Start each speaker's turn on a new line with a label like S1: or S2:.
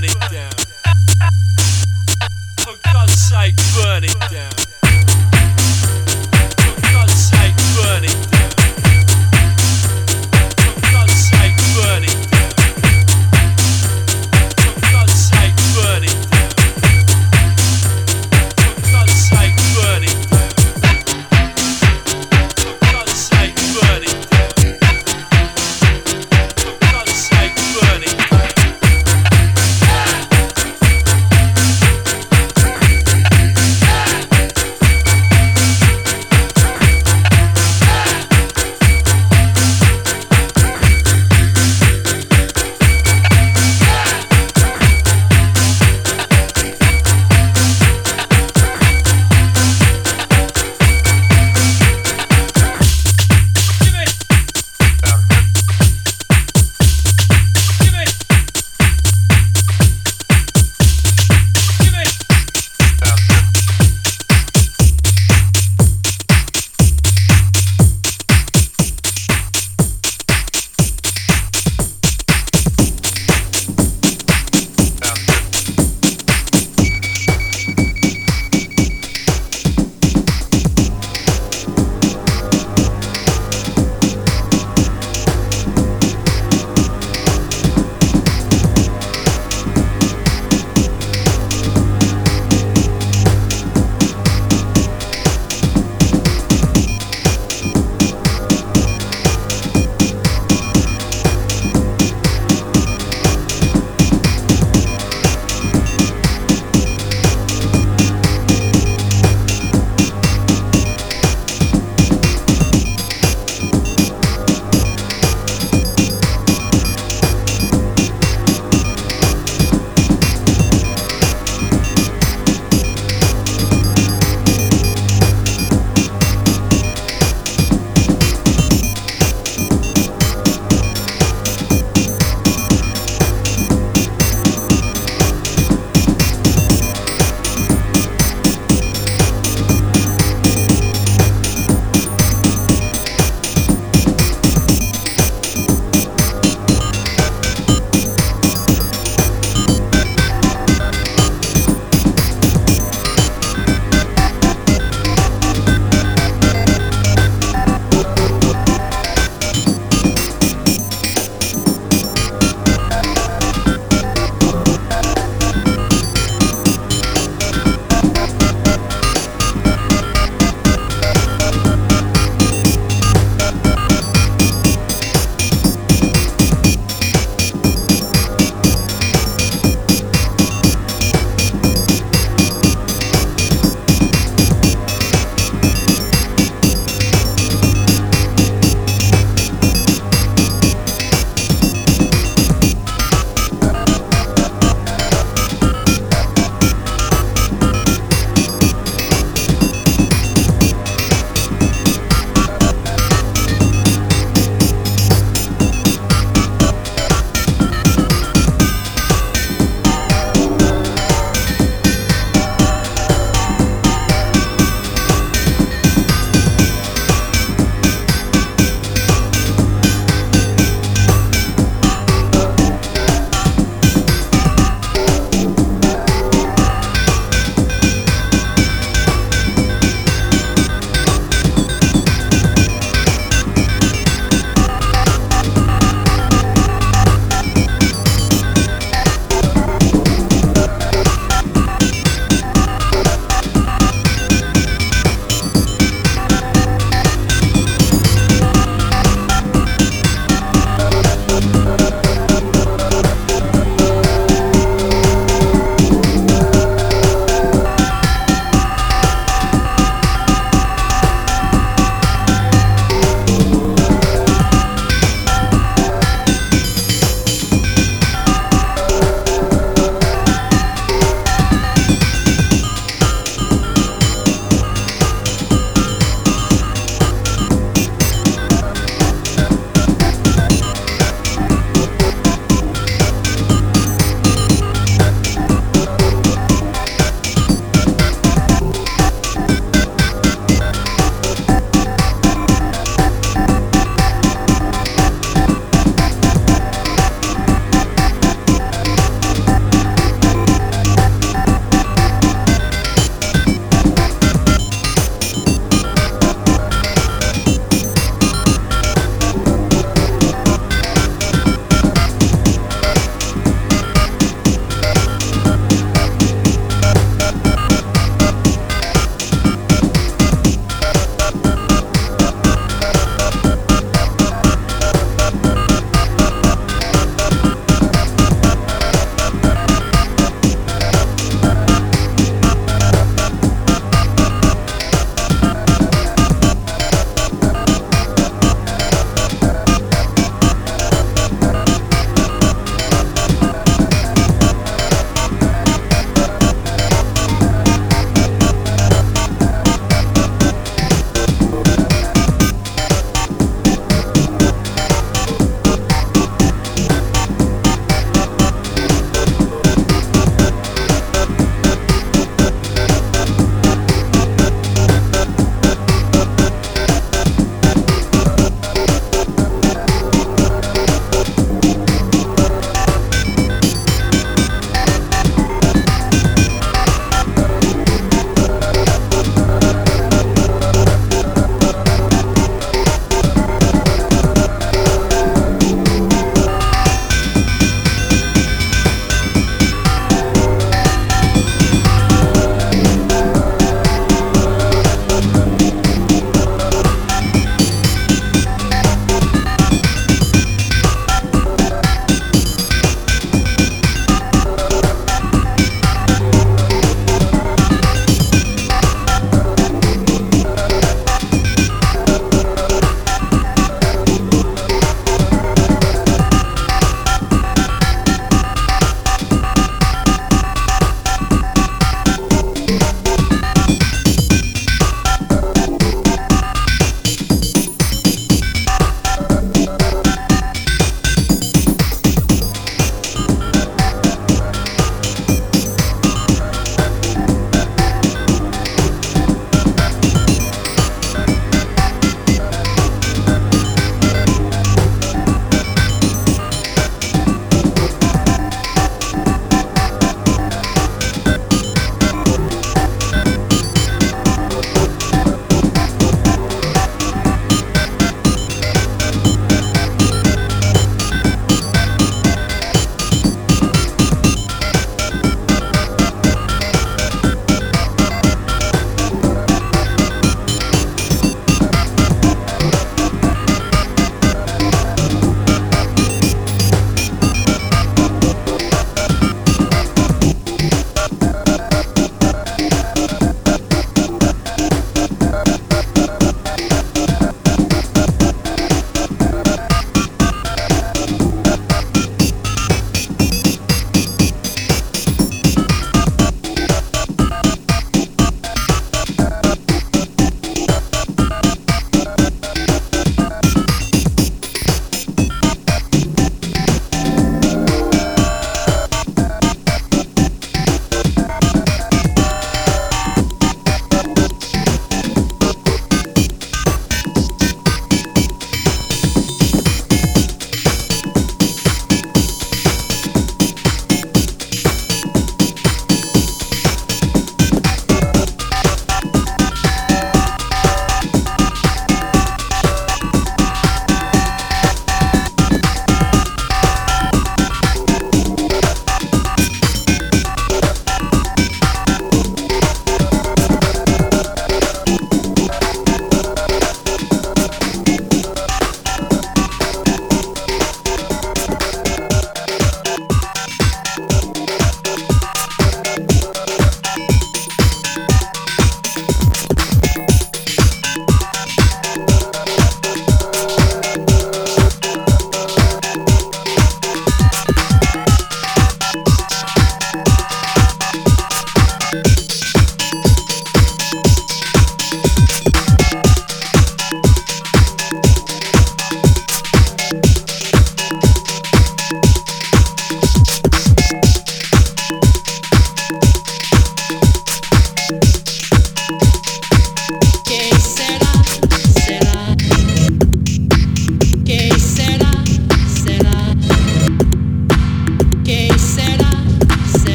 S1: burn it down. For God's sake, burn it down.